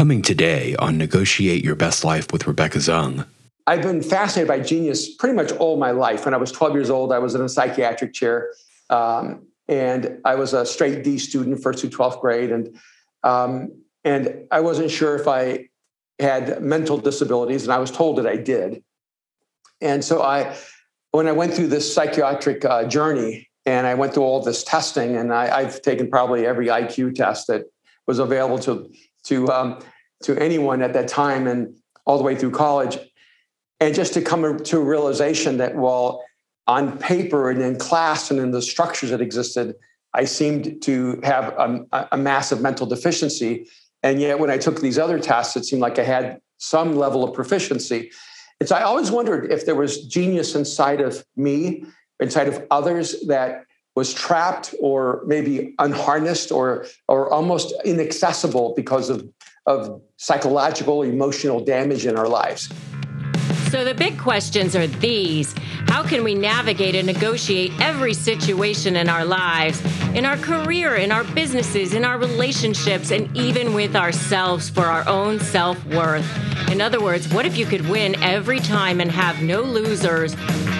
Coming today on Negotiate Your Best Life with Rebecca Zung. I've been fascinated by genius pretty much all my life. When I was 12 years old, I was in a psychiatric chair. Um, and I was a straight D student, first through 12th grade. And, um, and I wasn't sure if I had mental disabilities, and I was told that I did. And so I, when I went through this psychiatric uh, journey, and I went through all this testing, and I, have taken probably every IQ test that was available to to um, to anyone at that time, and all the way through college, and just to come to a realization that while on paper and in class and in the structures that existed, I seemed to have a, a massive mental deficiency, and yet when I took these other tests, it seemed like I had some level of proficiency. And so I always wondered if there was genius inside of me, inside of others that was trapped or maybe unharnessed or or almost inaccessible because of of psychological emotional damage in our lives. So the big questions are these. How can we navigate and negotiate every situation in our lives, in our career, in our businesses, in our relationships, and even with ourselves for our own self worth? In other words, what if you could win every time and have no losers?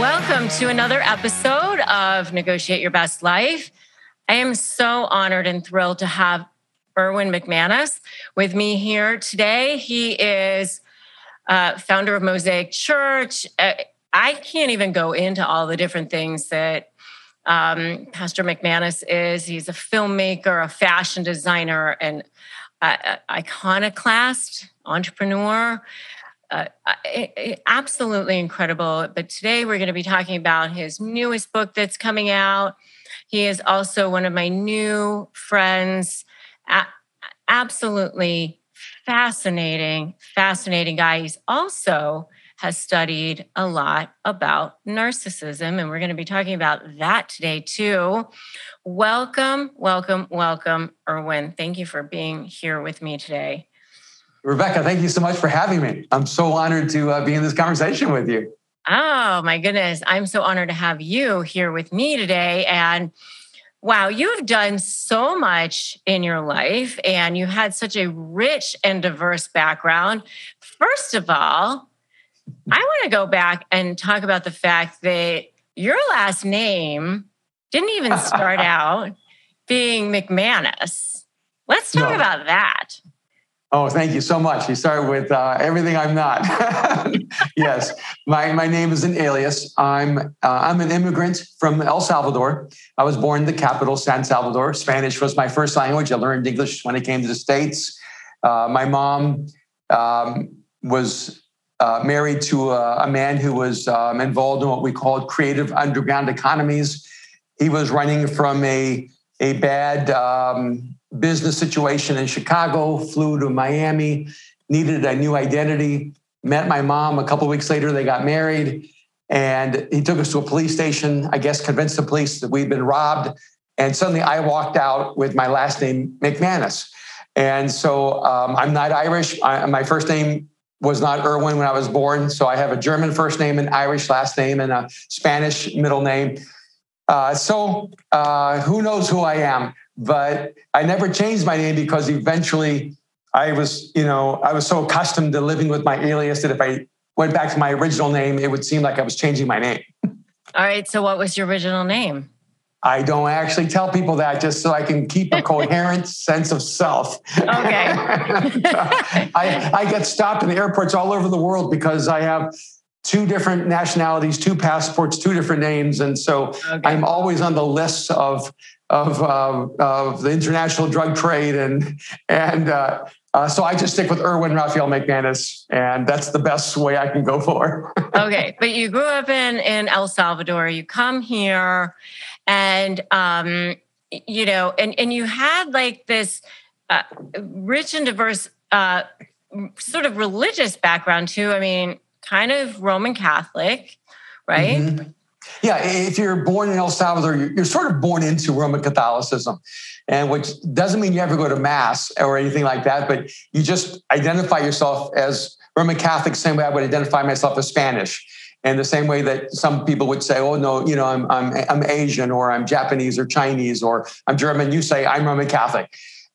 Welcome to another episode of Negotiate Your Best Life. I am so honored and thrilled to have Erwin McManus with me here today. He is uh, founder of Mosaic Church. Uh, I can't even go into all the different things that um, Pastor McManus is. He's a filmmaker, a fashion designer, and uh, iconoclast, entrepreneur uh, uh eh, eh, absolutely incredible. But today we're going to be talking about his newest book that's coming out. He is also one of my new friends. A- absolutely fascinating, fascinating guy. He's also has studied a lot about narcissism, and we're going to be talking about that today too. Welcome, welcome, welcome, Erwin. Thank you for being here with me today. Rebecca, thank you so much for having me. I'm so honored to uh, be in this conversation with you. Oh, my goodness. I'm so honored to have you here with me today. And wow, you have done so much in your life and you had such a rich and diverse background. First of all, I want to go back and talk about the fact that your last name didn't even start out being McManus. Let's talk no. about that. Oh, thank you so much. You start with uh, everything I'm not. yes, my, my name is an alias. I'm uh, I'm an immigrant from El Salvador. I was born in the capital, San Salvador. Spanish was my first language. I learned English when I came to the states. Uh, my mom um, was uh, married to a, a, man who was um, involved in what we called creative underground economies. He was running from a a bad um, business situation in Chicago, flew to Miami, needed a new identity, met my mom. A couple weeks later, they got married. And he took us to a police station, I guess, convinced the police that we'd been robbed. And suddenly I walked out with my last name, McManus. And so um, I'm not Irish. I, my first name was not Erwin when I was born. So I have a German first name, an Irish last name, and a Spanish middle name. Uh, so uh, who knows who I am? But I never changed my name because eventually I was, you know, I was so accustomed to living with my alias that if I went back to my original name, it would seem like I was changing my name. All right. So what was your original name? I don't actually tell people that just so I can keep a coherent sense of self. Okay. I, I get stopped in the airports all over the world because I have two different nationalities, two passports, two different names, and so okay. I'm always on the list of of uh, of the international drug trade, and and uh, uh, so I just stick with Erwin Raphael McManus, and that's the best way I can go for. okay, but you grew up in in El Salvador. You come here, and um, you know, and and you had like this uh, rich and diverse uh, sort of religious background too. I mean kind of Roman Catholic, right? Mm-hmm. Yeah, if you're born in El Salvador, you're sort of born into Roman Catholicism, and which doesn't mean you ever go to mass or anything like that, but you just identify yourself as Roman Catholic, same way I would identify myself as Spanish. And the same way that some people would say, "Oh no, you know, I'm I'm I'm Asian or I'm Japanese or Chinese or I'm German," you say, "I'm Roman Catholic."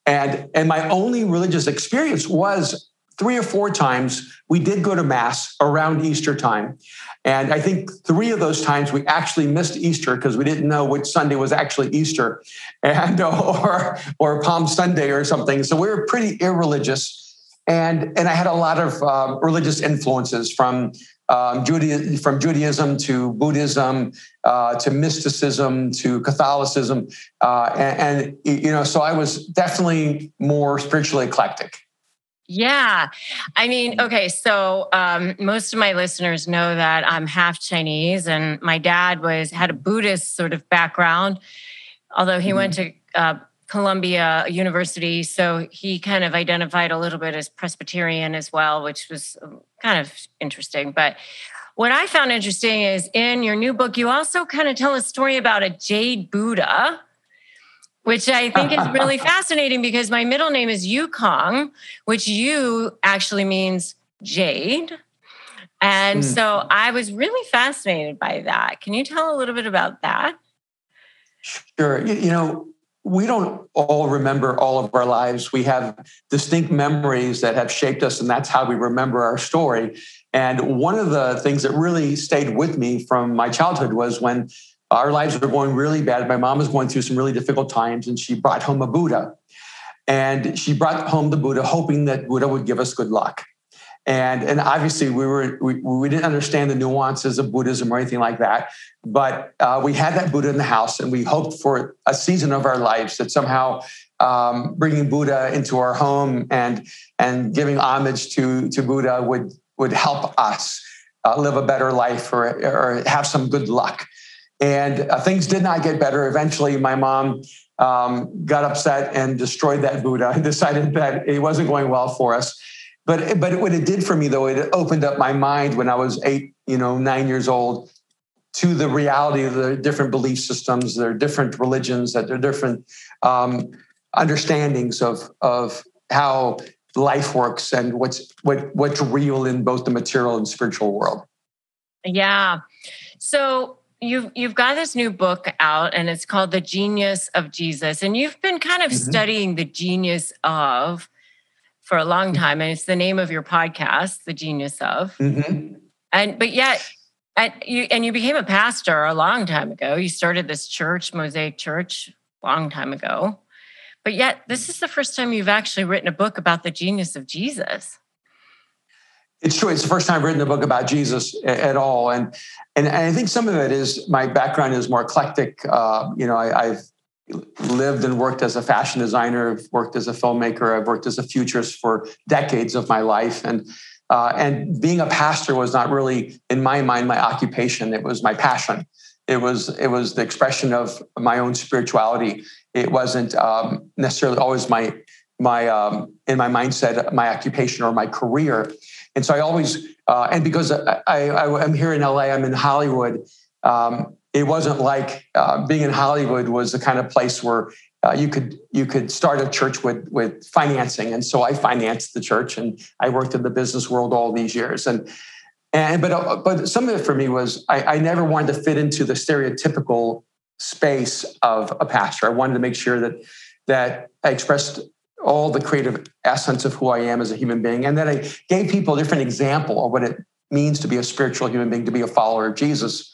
And and my only religious experience was three or four times we did go to mass around Easter time. And I think three of those times we actually missed Easter because we didn't know which Sunday was actually Easter and or or Palm Sunday or something. So we were pretty irreligious. And, and I had a lot of uh, religious influences from um, Judaism, from Judaism to Buddhism uh, to mysticism to Catholicism, uh, and, and, you know, so I was definitely more spiritually eclectic. Yeah, I mean, okay, so um, most of my listeners know that I'm half Chinese, and my dad was had a Buddhist sort of background, although he mm-hmm. went to uh, Columbia University. So he kind of identified a little bit as Presbyterian as well, which was um, kind of interesting. But what I found interesting is in your new book, you also kind of tell a story about a jade Buddha, which I think is really fascinating because my middle name is Yukong, which you actually means jade. And mm. so I was really fascinated by that. Can you tell a little bit about that? Sure. You know, we don't all remember all of our lives. We have distinct memories that have shaped us, and that's how we remember our story. And one of the things that really stayed with me from my childhood was when our lives were going really bad. My mom was going through some really difficult times, and she brought home a Buddha. And she brought home the Buddha, hoping that Buddha would give us good luck and and obviously we were we, we didn't understand the nuances of buddhism or anything like that but uh, we had that buddha in the house and we hoped for a season of our lives that somehow um, bringing buddha into our home and and giving homage to to buddha would would help us uh, live a better life or, or have some good luck and uh, things did not get better eventually my mom um, got upset and destroyed that buddha and decided that it wasn't going well for us but but what it did for me though, it opened up my mind when I was eight, you know, nine years old, to the reality of the different belief systems, there are different religions, that there are different um, understandings of of how life works and what's what what's real in both the material and spiritual world. Yeah. So you've you've got this new book out and it's called The Genius of Jesus. And you've been kind of mm-hmm. studying the genius of for a long mm-hmm. time, and it's the name of your podcast, The Genius of. Mm-hmm. And but yet, at, you and you became a pastor a long time ago. You started this church, Mosaic Church, a long time ago. But yet, this is the first time you've actually written a book about the genius of Jesus. It's true. It's the first time I've written a book about Jesus at all, and and, I think some of it is my background is more eclectic. Uh, you know, I, have lived and worked as a fashion designer, I've worked as a filmmaker, I've worked as a futurist for decades of my life. And uh, and being a pastor was not really, in my mind, my occupation. It was my passion. It was it was the expression of my own spirituality. It wasn't um, necessarily always my my um, in my mindset, my occupation or my career. And so I always uh, and because I, I, I'm here in LA, I'm in Hollywood. Um, it wasn't like uh, being in Hollywood was the kind of place where uh, you could you could start a church with with financing, and so I financed the church, and I worked in the business world all these years, and and but uh, but some of it for me was I, I never wanted to fit into the stereotypical space of a pastor. I wanted to make sure that that I expressed all the creative essence of who I am as a human being, and that I gave people a different example of what it means to be a spiritual human being, to be a follower of Jesus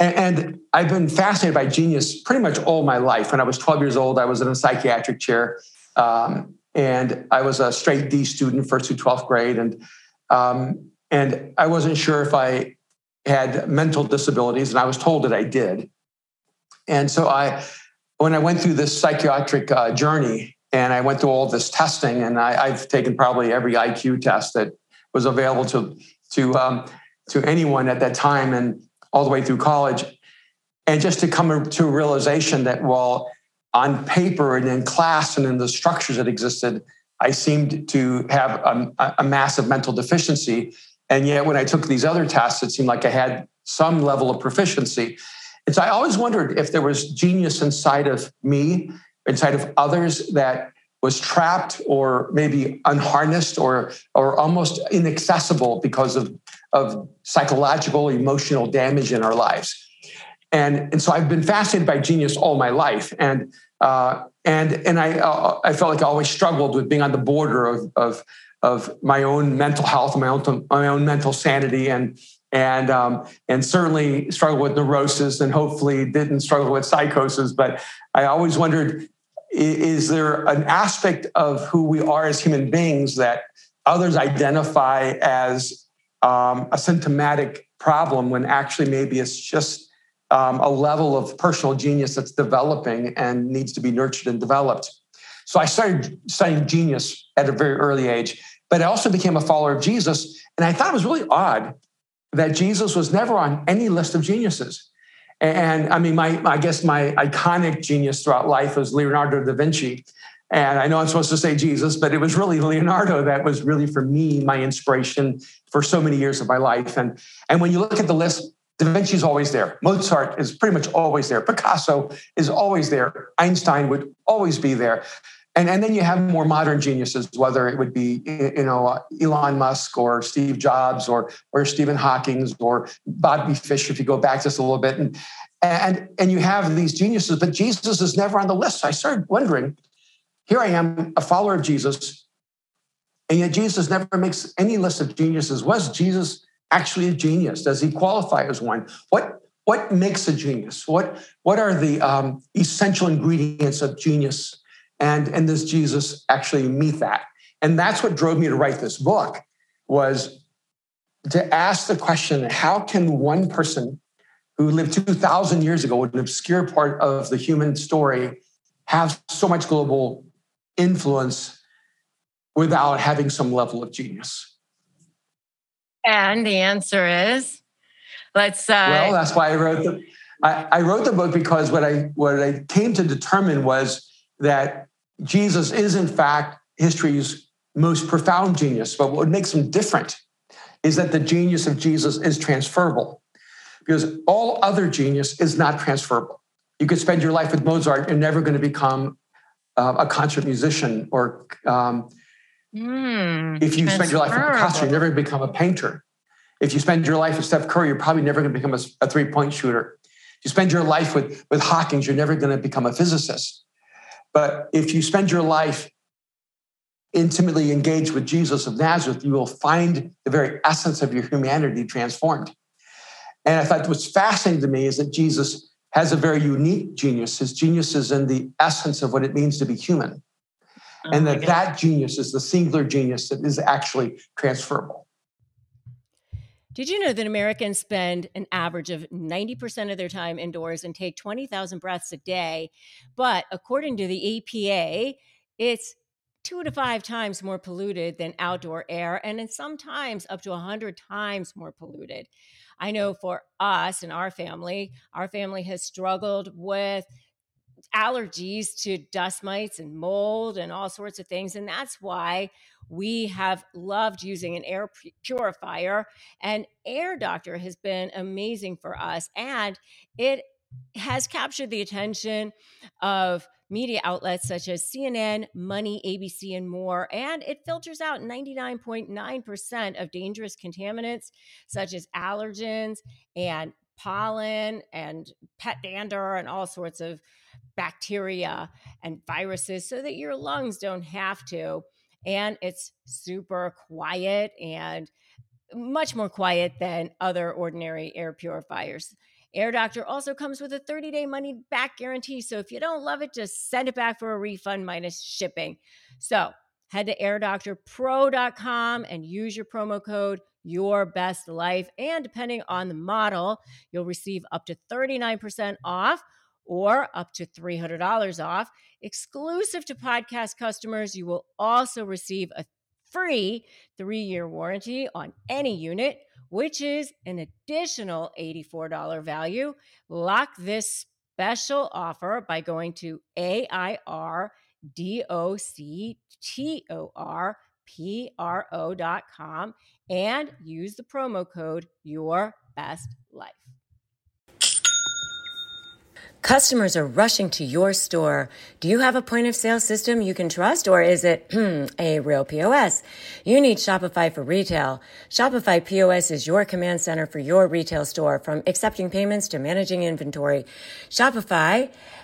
and, I've been fascinated by genius pretty much all my life. When I was 12 years old, I was in a psychiatric chair. Um, and I was a straight D student, first through 12th grade. And, um, and I wasn't sure if I had mental disabilities, and I was told that I did. And so I, when I went through this psychiatric uh, journey and I went through all this testing, and I, have taken probably every IQ test that was available to, to, um, to anyone at that time. And all the way through college. And just to come to a realization that while on paper and in class and in the structures that existed, I seemed to have a, a massive mental deficiency. And yet, when I took these other tests, it seemed like I had some level of proficiency. And so I always wondered if there was genius inside of me, inside of others that was trapped or maybe unharnessed or or almost inaccessible because of of psychological emotional damage in our lives. And and so I've been fascinated by genius all my life. And uh, and and I uh, I felt like I always struggled with being on the border of of of my own mental health my own my own mental sanity and and um, and certainly struggled with neurosis and hopefully didn't struggle with psychosis but I always wondered is there an aspect of who we are as human beings that others identify as um, a symptomatic problem when actually maybe it's just um, a level of personal genius that's developing and needs to be nurtured and developed. So I started studying genius at a very early age, but I also became a follower of Jesus. And I thought it was really odd that Jesus was never on any list of geniuses. And I mean, my I guess my iconic genius throughout life was Leonardo da Vinci. And I know I'm supposed to say Jesus, but it was really Leonardo that was really for me my inspiration for so many years of my life. And and when you look at the list, Da Vinci's always there. Mozart is pretty much always there. Picasso is always there. Einstein would always be there. And, and then you have more modern geniuses, whether it would be you know Elon Musk or Steve Jobs or or Stephen Hawking or Bobby Fischer, if you go back just a little bit, and and and you have these geniuses, but Jesus is never on the list. So I started wondering. Here I am, a follower of Jesus, and yet Jesus never makes any list of geniuses. Was Jesus actually a genius? Does he qualify as one? What what makes a genius? What what are the um, essential ingredients of genius? And and does jesus actually meet that? And that's what drove me to write this book was to ask the question how can one person who lived 2000 years ago in an obscure part of the human story have so much global influence without having some level of genius? And the answer is let's uh well that's why i wrote the I, I wrote the book because what i what i came to determine was that Jesus is, in fact, history's most profound genius. But what makes him different is that the genius of Jesus is transferable because all other genius is not transferable. You could spend your life with Mozart, you're never going to become uh, a concert musician or um, mm, if you spend your life with Picasso, you're never going to become a painter. If you spend your life with Steph Curry, you're probably never going to become a, a three-point shooter. If you spend your life with, with Hawkins, you're never going to become a physicist. But if you spend your life intimately engaged with Jesus of Nazareth, you will find the very essence of your humanity transformed. And I thought what's fascinating to me is that Jesus has a very unique genius. His genius is in the essence of what it means to be human. Oh and that that genius is the singular genius that is actually transferable. Did you know that Americans spend an average of 90% of their time indoors and take 20,000 breaths a day? But according to the EPA, it's two to five times more polluted than outdoor air, and in sometimes up to 100 times more polluted. I know for us and our family, our family has struggled with allergies to dust mites and mold and all sorts of things. And that's why we have loved using an air purifier. And Air Doctor has been amazing for us. And it has captured the attention of media outlets such as CNN, Money, ABC, and more. And it filters out 99.9% of dangerous contaminants such as allergens and pollen and pet dander and all sorts of bacteria and viruses so that your lungs don't have to. And it's super quiet and much more quiet than other ordinary air purifiers. Air Doctor also comes with a 30 day money back guarantee. So if you don't love it, just send it back for a refund minus shipping. So head to airdoctorpro.com and use your promo code your best life and depending on the model you'll receive up to 39% off or up to $300 off. Exclusive to podcast customers, you will also receive a free three year warranty on any unit, which is an additional $84 value. Lock this special offer by going to AIR pro.com and use the promo code Your Best Life. Customers are rushing to your store. Do you have a point of sale system you can trust or is it a real POS? You need Shopify for retail. Shopify POS is your command center for your retail store from accepting payments to managing inventory. Shopify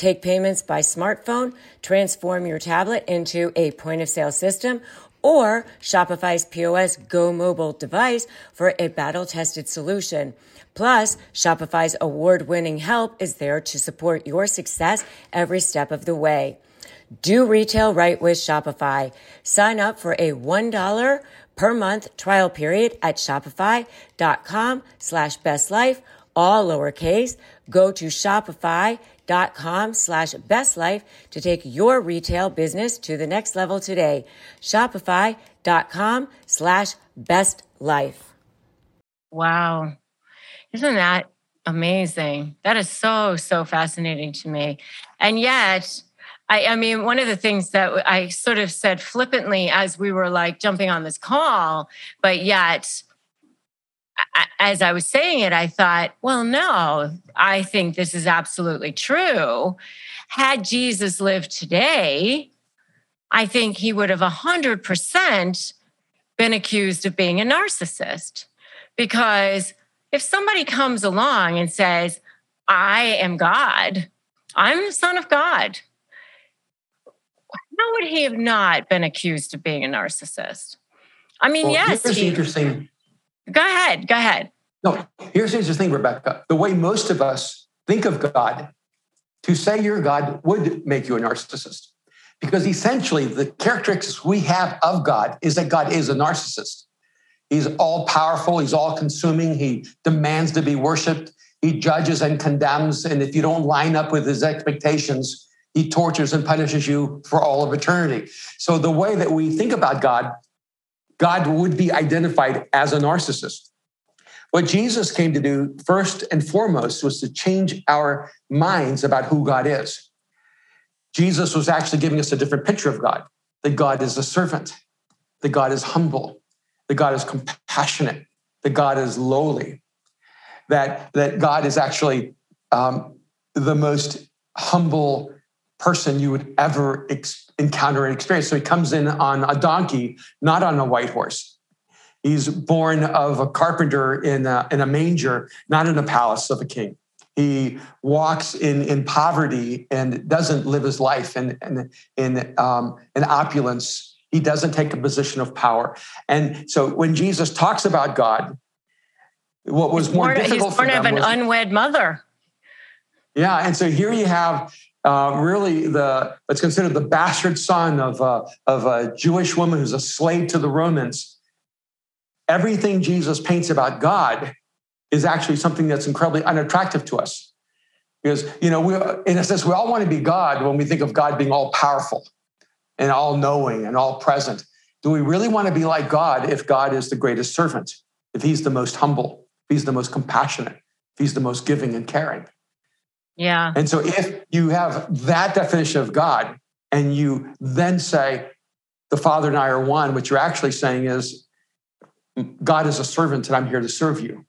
take payments by smartphone, transform your tablet into a point of sale system, or Shopify's POS Go mobile device for a battle tested solution. Plus, Shopify's award winning help is there to support your success every step of the way. Do retail right with Shopify. Sign up for a $1 per month trial period at shopify.com slash best life, all lowercase. Go to Shopify dot com slash best life to take your retail business to the next level today. Shopify.com slash best life. Wow. Isn't that amazing? That is so, so fascinating to me. And yet, I, I mean, one of the things that I sort of said flippantly as we were like jumping on this call, but yet as I was saying it, I thought, well, no, I think this is absolutely true. Had Jesus lived today, I think he would have 100% been accused of being a narcissist. Because if somebody comes along and says, I am God, I'm the Son of God, how would he have not been accused of being a narcissist? I mean, well, yes. Here's he, interesting Go ahead. Go ahead. No, here's the thing, Rebecca. The way most of us think of God, to say you're God would make you a narcissist. Because essentially, the characteristics we have of God is that God is a narcissist. He's all powerful, he's all consuming, he demands to be worshiped, he judges and condemns. And if you don't line up with his expectations, he tortures and punishes you for all of eternity. So, the way that we think about God God would be identified as a narcissist. What Jesus came to do first and foremost was to change our minds about who God is. Jesus was actually giving us a different picture of God that God is a servant, that God is humble, that God is compassionate, that God is lowly, that, that God is actually um, the most humble person you would ever ex- encounter and experience. So he comes in on a donkey, not on a white horse. He's born of a carpenter in a, in a manger, not in a palace of a king. He walks in, in poverty and doesn't live his life in, in, in, um, in opulence. He doesn't take a position of power. And so when Jesus talks about God, what was more born, difficult he's born of an was, unwed mother. Yeah, and so here you have uh, really the it's considered the bastard son of a, of a Jewish woman who's a slave to the Romans. Everything Jesus paints about God is actually something that's incredibly unattractive to us, because you know we in a sense we all want to be God when we think of God being all powerful and all knowing and all present. Do we really want to be like God if God is the greatest servant, if He's the most humble, if He's the most compassionate, if He's the most giving and caring? Yeah. And so if you have that definition of God and you then say, the Father and I are one, what you're actually saying is, God is a servant and I'm here to serve you.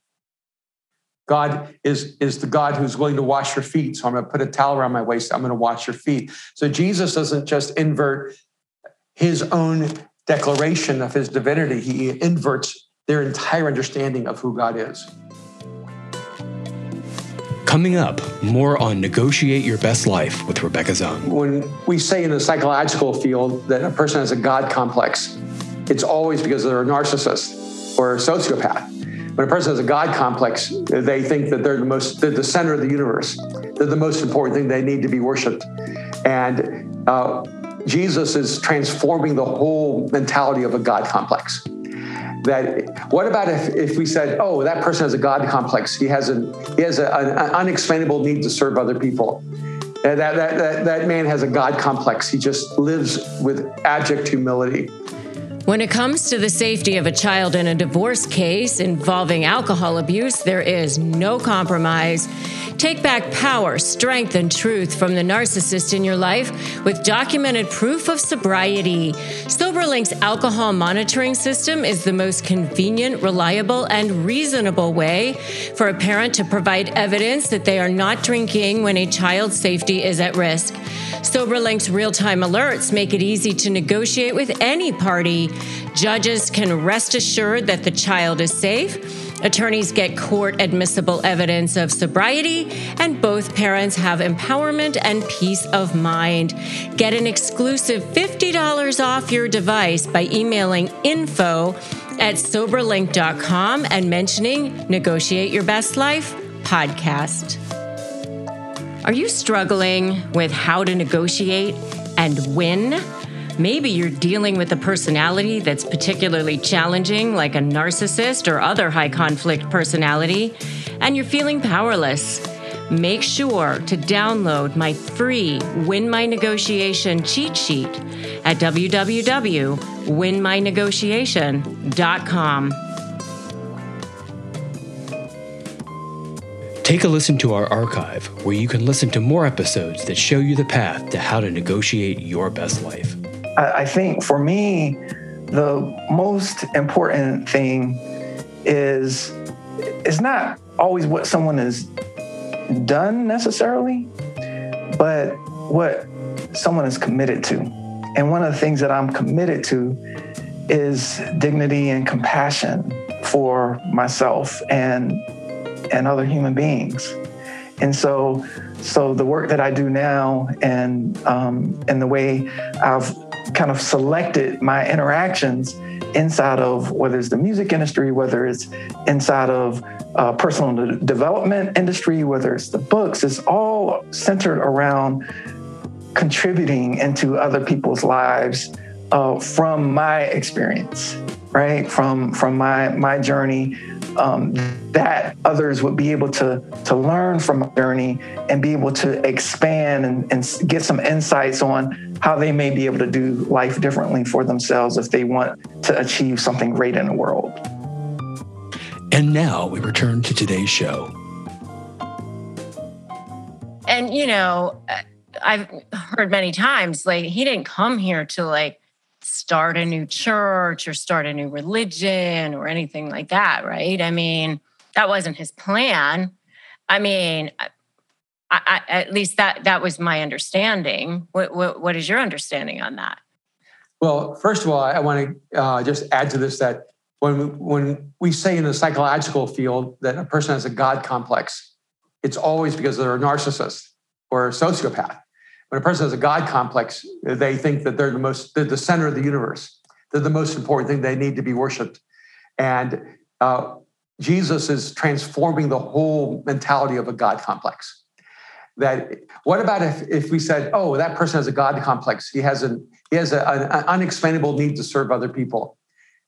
God is, is the God who's willing to wash your feet. So I'm going to put a towel around my waist. I'm going to wash your feet. So Jesus doesn't just invert his own declaration of his divinity, he inverts their entire understanding of who God is. Coming up, more on Negotiate Your Best Life with Rebecca Zung. When we say in the psychological field that a person has a God complex, it's always because they're a narcissist or a sociopath. When a person has a God complex, they think that they're the most, they're the center of the universe. They're the most important thing. They need to be worshipped. And uh, Jesus is transforming the whole mentality of a God complex. That what about if, if we said, oh, that person has a God complex? He has an he has a, an unexplainable need to serve other people. That, that, that, that man has a God complex. He just lives with abject humility. When it comes to the safety of a child in a divorce case involving alcohol abuse, there is no compromise. Take back power, strength, and truth from the narcissist in your life with documented proof of sobriety. SoberLink's alcohol monitoring system is the most convenient, reliable, and reasonable way for a parent to provide evidence that they are not drinking when a child's safety is at risk. SoberLink's real time alerts make it easy to negotiate with any party. Judges can rest assured that the child is safe. Attorneys get court admissible evidence of sobriety, and both parents have empowerment and peace of mind. Get an exclusive $50 off your device by emailing info at soberlink.com and mentioning Negotiate Your Best Life podcast. Are you struggling with how to negotiate and win? Maybe you're dealing with a personality that's particularly challenging, like a narcissist or other high conflict personality, and you're feeling powerless. Make sure to download my free Win My Negotiation cheat sheet at www.winmynegotiation.com. Take a listen to our archive, where you can listen to more episodes that show you the path to how to negotiate your best life. I think for me, the most important thing is is not always what someone has done necessarily, but what someone is committed to. And one of the things that I'm committed to is dignity and compassion for myself and and other human beings. And so, so the work that I do now, and um, and the way I've kind of selected my interactions inside of whether it's the music industry, whether it's inside of uh, personal development industry, whether it's the books, it's all centered around contributing into other people's lives uh, from my experience, right? From from my my journey um, that others would be able to to learn from my journey and be able to expand and, and get some insights on how they may be able to do life differently for themselves if they want to achieve something great in the world. And now we return to today's show. And you know, I've heard many times like he didn't come here to like start a new church or start a new religion or anything like that, right? I mean, that wasn't his plan. I mean, I, I, at least that that was my understanding. What, what, what is your understanding on that? Well, first of all, I want to uh, just add to this that when we, when we say in the psychological field that a person has a God complex, it's always because they're a narcissist or a sociopath when a person has a God complex, they think that they're the most, they're the center of the universe. They're the most important thing. They need to be worshipped. And uh, Jesus is transforming the whole mentality of a God complex. That what about if, if we said, oh, that person has a God complex. He has an he has a, an unexplainable need to serve other people.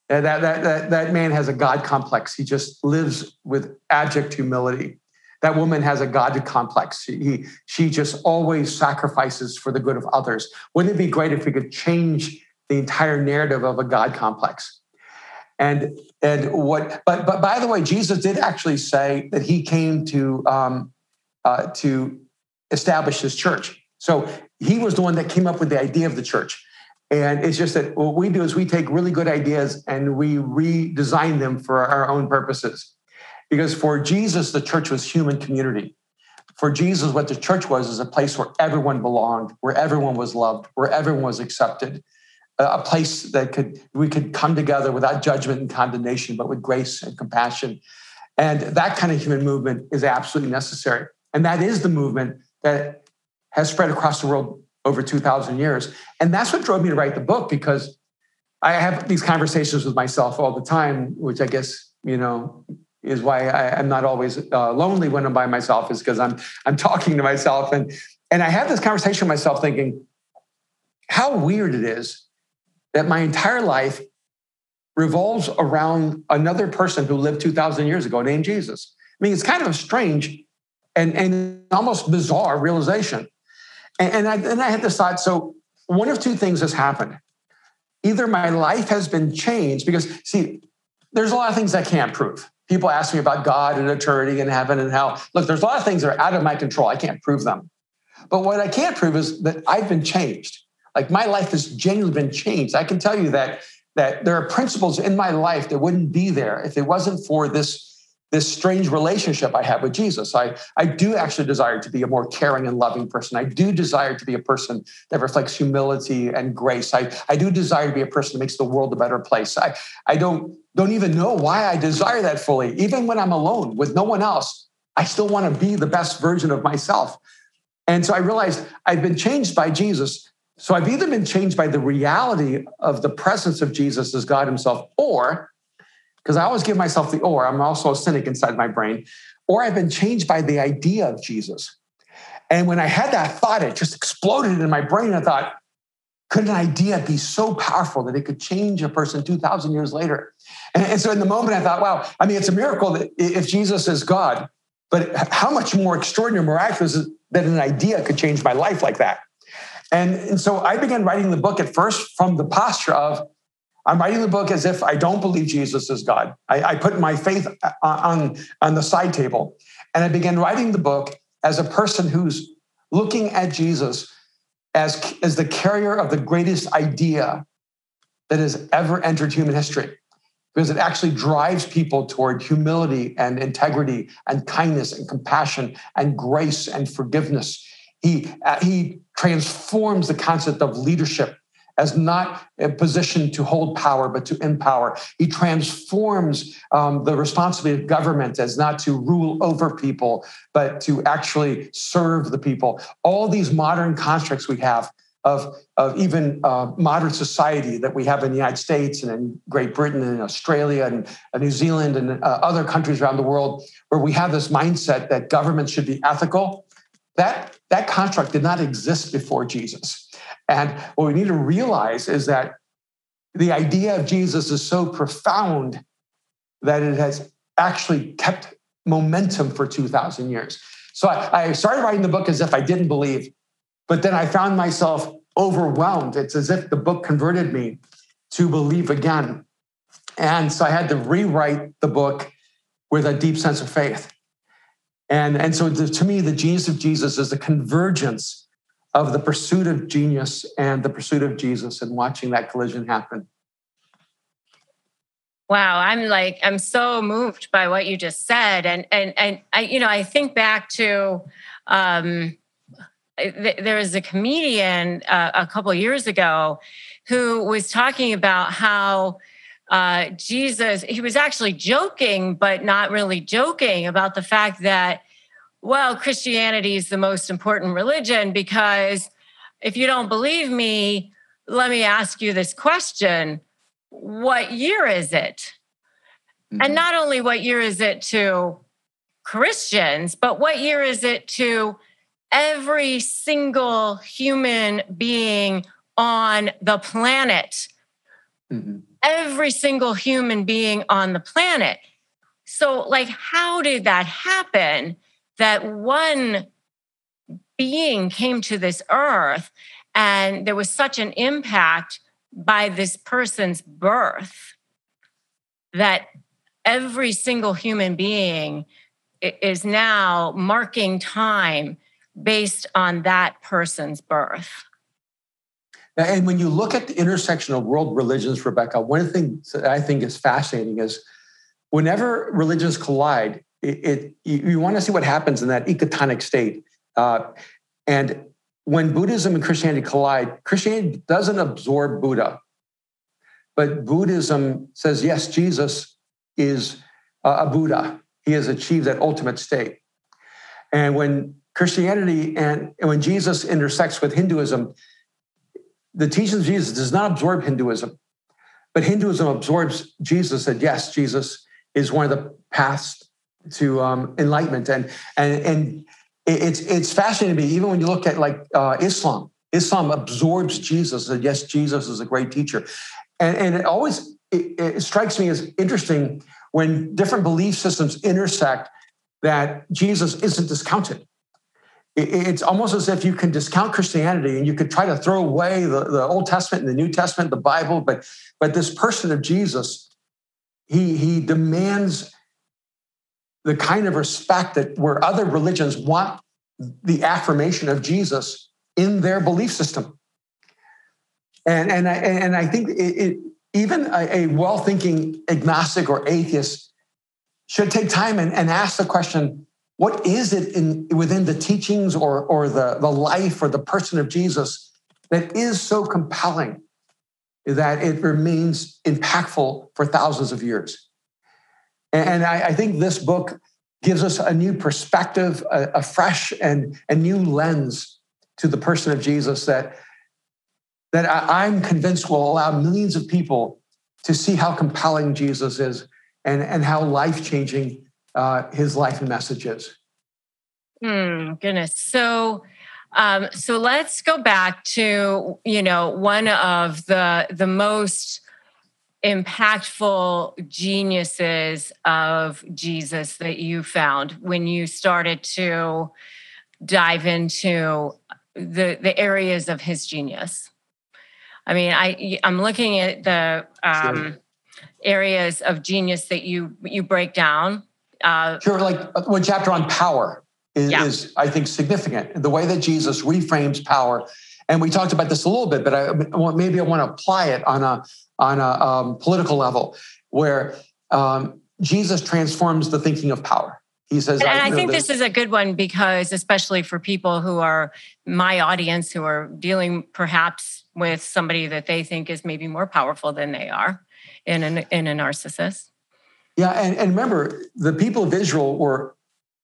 And that, that, that, that man has a God complex. He just lives with abject humility that woman has a God complex. She, she just always sacrifices for the good of others. Wouldn't it be great if we could change the entire narrative of a God complex? And and what? But but by the way, Jesus did actually say that he came to um, uh, to establish his church. So he was the one that came up with the idea of the church. And it's just that what we do is we take really good ideas and we redesign them for our own purposes. Because for Jesus, the church was human community. For Jesus, what the church was is a place where everyone belonged, where everyone was loved, where everyone was accepted, a place that could we could come together without judgment and condemnation, but with grace and compassion. And that kind of human movement is absolutely necessary. And that is the movement that has spread across the world over 2,000 years. And that's what drove me to write the book because I have these conversations with myself all the time, which I guess, you know, is why I, am not always uh, lonely when I'm by myself is because I'm I'm talking to myself and and I have this conversation with myself thinking, how weird it is that my entire life revolves around another person who lived 2,000 years ago named Jesus. I mean, it's kind of strange and, and almost bizarre realization. And, and, I, and I had this thought so, one of two things has happened. Either my life has been changed, because see, there's a lot of things I can't prove. People ask me about God and eternity and heaven and hell. Look, there's a lot of things that are out of my control. I can't prove them. But what I can't prove is that I've been changed. Like my life has genuinely been changed. I can tell you that that there are principles in my life that wouldn't be there if it wasn't for this this strange relationship I have with Jesus. I, I do actually desire to be a more caring and loving person. I do desire to be a person that reflects humility and grace. I, I do desire to be a person that makes the world a better place. I, I don't, don't even know why I desire that fully. Even when I'm alone with no one else, I still want to be the best version of myself. And so I realized I've been changed by Jesus. So I've either been changed by the reality of the presence of Jesus as God Himself, or because I always give myself the or, I'm also a cynic inside my brain, or I've been changed by the idea of Jesus. And when I had that thought, it just exploded in my brain. I thought, could an idea be so powerful that it could change a person 2,000 years later? And, and so in the moment, I thought, wow, I mean, it's a miracle that if Jesus is God, but how much more extraordinary, miraculous that an idea could change my life like that? And, and so I began writing the book at first from the posture of, I'm writing the book as if I don't believe Jesus is God. I, I put my faith on, on the side table. And I began writing the book as a person who's looking at Jesus as, as the carrier of the greatest idea that has ever entered human history. Because it actually drives people toward humility and integrity and kindness and compassion and grace and forgiveness. He, uh, he transforms the concept of leadership as not a position to hold power, but to empower. He transforms um, the responsibility of government as not to rule over people, but to actually serve the people. All these modern constructs we have of, of even uh, modern society that we have in the United States and in Great Britain and Australia and uh, New Zealand and uh, other countries around the world, where we have this mindset that government should be ethical. That, that construct did not exist before Jesus. And what we need to realize is that the idea of Jesus is so profound that it has actually kept momentum for 2,000 years. So I, I, started writing the book as if I didn't believe, but then I found myself overwhelmed. It's as if the book converted me to believe again. And so I had to rewrite the book with a deep sense of faith. And, and so to me, the genius of Jesus is the convergence of the pursuit of genius and the pursuit of Jesus and watching that collision happen. Wow, I'm like I'm so moved by what you just said, and and and I you know I think back to um, th- there was a comedian uh, a couple years ago who was talking about how uh, Jesus he was actually joking but not really joking about the fact that well, Christianity is the most important religion because if you don't believe me, let me ask you this question What year is it? Mm-hmm. And not only what year is it to Christians, but what year is it to every single human being on the planet? Mm-hmm. Every single human being on the planet. So, like, how did that happen? That one being came to this earth and there was such an impact by this person's birth that every single human being is now marking time based on that person's birth. And when you look at the intersection of world religions, Rebecca, one of the things that I think is fascinating is whenever religions collide, it, it you, want to see what happens in that ecotonic state. Uh, and when Buddhism and Christianity collide, Christianity doesn't absorb Buddha, but Buddhism says, yes, Jesus is a Buddha. He has achieved that ultimate state. And when Christianity and, and when Jesus intersects with Hinduism, the teachings of Jesus does not absorb Hinduism, but Hinduism absorbs Jesus. That yes, Jesus is one of the paths to um, enlightenment and and and it's it's fascinating to me even when you look at like uh, Islam Islam absorbs Jesus. And yes, Jesus is a great teacher. And, and it always it, it strikes me as interesting when different belief systems intersect that Jesus isn't discounted. It's almost as if you can discount Christianity and you could try to throw away the, the Old Testament and the New Testament, the Bible, but, but this person of Jesus, he, he demands the kind of respect that where other religions want the affirmation of Jesus in their belief system. And, and, I, and I think it, it, even a, a well thinking agnostic or atheist should take time and, and ask the question what is it in, within the teachings or, or the, the life or the person of Jesus that is so compelling that it remains impactful for thousands of years? And I, I think this book gives us a new perspective, a, a fresh and a new lens to the person of Jesus that, that I, I'm convinced will allow millions of people to see how compelling Jesus is and, and how life changing uh, his life and message is. Hmm, goodness. So, um, so let's go back to you know one of the the most impactful geniuses of Jesus that you found when you started to dive into the the areas of his genius? I mean, I I'm looking at the um, sure. areas of genius that you you break down. Uh, sure, like uh, one chapter on power is, yeah. is I think significant. The way that Jesus reframes power, and we talked about this a little bit, but I maybe I want to apply it on a on a um, political level where um, Jesus transforms the thinking of power. He says, and I, I think this. this is a good one because, especially for people who are my audience, who are dealing perhaps with somebody that they think is maybe more powerful than they are in, an, in a narcissist. Yeah, and, and remember, the people of Israel were,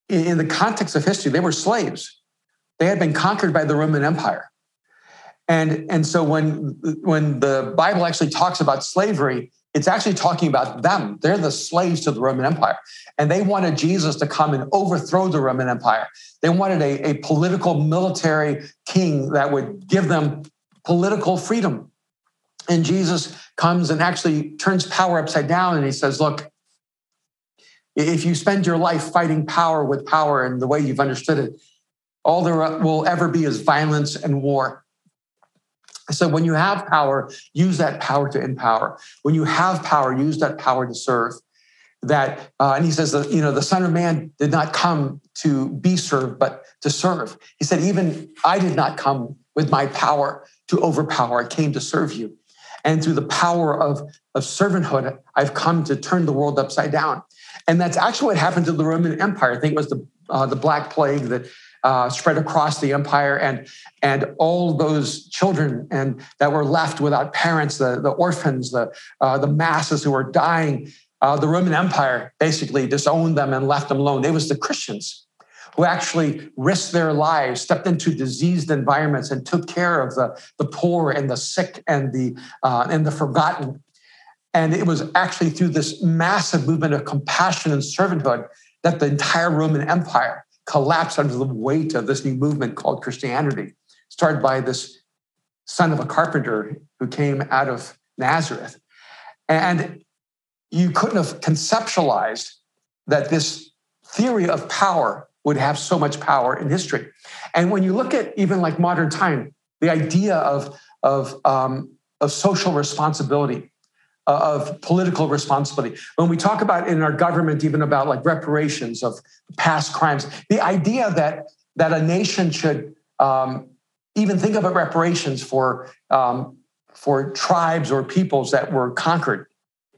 in the context of history, they were slaves. They had been conquered by the Roman Empire. And, and so when, when the Bible actually talks about slavery, it's actually talking about them. They're the slaves to the Roman Empire. And they wanted Jesus to come and overthrow the Roman Empire. They wanted a, a political military king that would give them political freedom. And Jesus comes and actually turns power upside down and he says, Look, if you spend your life fighting power with power and the way you've understood it, all there will ever be is violence and war. So when you have power, use that power to empower. When you have power, use that power to serve. That uh, and he says that you know the Son of Man did not come to be served, but to serve. He said, even I did not come with my power to overpower. I came to serve you. And through the power of, of servanthood, I've come to turn the world upside down. And that's actually what happened to the Roman Empire. I think it was the, uh, the Black Plague that uh, spread across the empire, and and all those children and that were left without parents, the the orphans, the uh, the masses who were dying. Uh, the Roman Empire basically disowned them and left them alone. It was the Christians who actually risked their lives, stepped into diseased environments, and took care of the, the poor and the sick and the uh, and the forgotten. And it was actually through this massive movement of compassion and servanthood that the entire Roman Empire collapsed under the weight of this new movement called Christianity, started by this son of a carpenter who came out of Nazareth. And you couldn't have conceptualized that this theory of power would have so much power in history. And when you look at even like modern time, the idea of, of, um, of social responsibility, of political responsibility. When we talk about in our government, even about like reparations of past crimes, the idea that that a nation should um, even think about reparations for um, for tribes or peoples that were conquered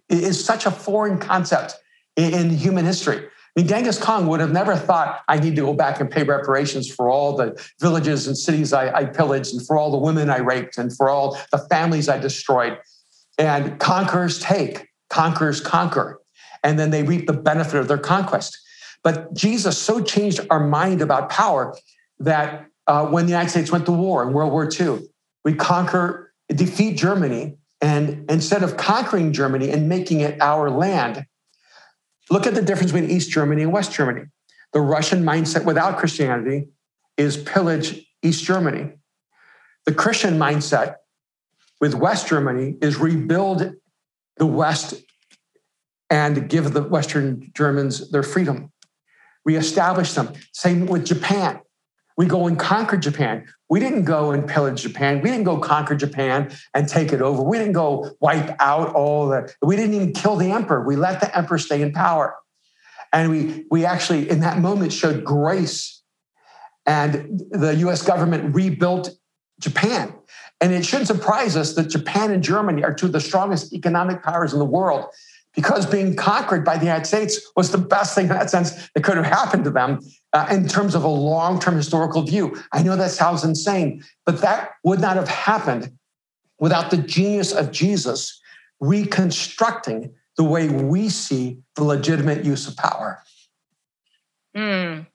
is such a foreign concept in, in human history. I mean, Genghis Khan would have never thought I need to go back and pay reparations for all the villages and cities I, I pillaged and for all the women I raped and for all the families I destroyed and conquerors take, conquerors conquer, and then they reap the benefit of their conquest. But Jesus so changed our mind about power that uh, when the United States went to war in World War II, we conquer, defeat Germany, and instead of conquering Germany and making it our land, look at the difference between East Germany and West Germany. The Russian mindset without Christianity is pillage East Germany. The Christian mindset with West Germany is rebuild the West and give the Western Germans their freedom. We establish them. Same with Japan. We go and conquer Japan. We didn't go and pillage Japan. We didn't go conquer Japan and take it over. We didn't go wipe out all the, we didn't even kill the emperor. We let the emperor stay in power. And we, we actually, in that moment, showed grace. And the US government rebuilt Japan. And it shouldn't surprise us that Japan and Germany are two of the strongest economic powers in the world because being conquered by the United States was the best thing in that sense that could have happened to them uh, in terms of a long term historical view. I know that sounds insane, but that would not have happened without the genius of Jesus reconstructing the way we see the legitimate use of power. Mm.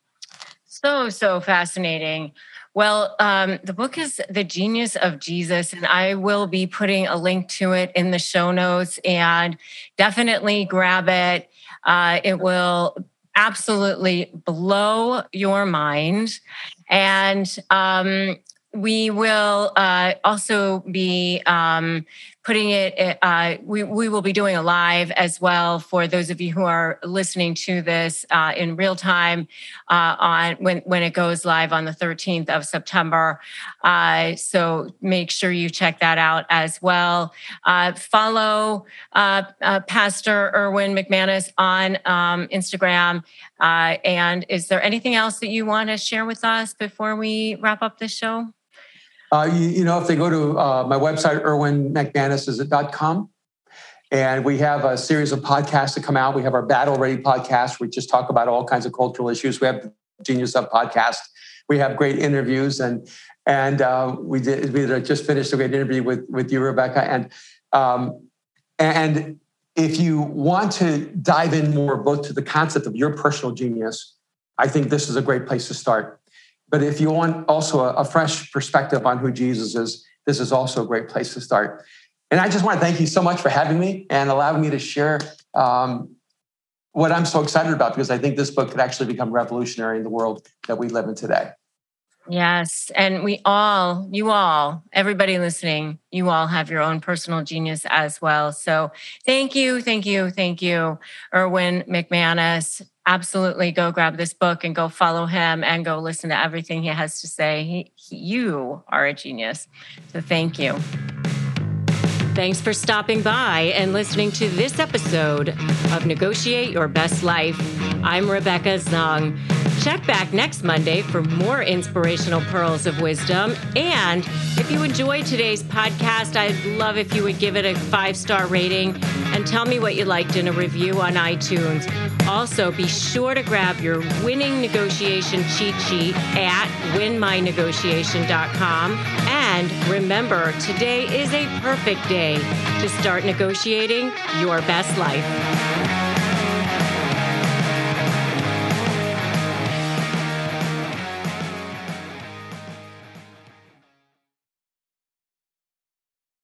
So, so fascinating. Well, um, the book is The Genius of Jesus, and I will be putting a link to it in the show notes and definitely grab it. Uh, it will absolutely blow your mind. And um, we will uh, also be um, putting it, uh, we, we will be doing a live as well for those of you who are listening to this uh, in real time uh, on when, when it goes live on the 13th of September. Uh, so make sure you check that out as well. Uh, follow uh, Pastor Erwin McManus on um, Instagram. and is there anything else that you want to share with us before we wrap up the show? Uh, you, you, know, if they go to uh, my website, erwinmcmanus.com, and we have a series of podcasts that come out. We have our Battle Ready podcast. We just talk about all kinds of cultural issues. We have the Genius Up podcast. We have great interviews, and and uh, we did we just finished a great interview with with you, Rebecca, and um, and if you want to dive in more both to the concept of your personal genius, I think this is a great place to start. But if you want also a, a fresh perspective on who Jesus is, this is also a great place to start. And I just want to thank you so much for having me and allowing me to share um, what I'm so excited about because I think this book could actually become revolutionary in the world that we live in today. Yes. And we all, you all, everybody listening, you all have your own personal genius as well. So thank you, thank you, thank you, Erwin McManus absolutely go grab this book and go follow him and go listen to everything he has to say. He, he, you are a genius. So thank you. Thanks for stopping by and listening to this episode of Negotiate Your Best Life. I'm Rebecca Zung. Check back next Monday for more inspirational pearls of wisdom. And if you enjoyed today's podcast, I'd love if you would give it a five star rating and tell me what you liked in a review on iTunes. Also, be sure to grab your winning negotiation cheat sheet at winmynegotiation.com. And remember, today is a perfect day to start negotiating your best life.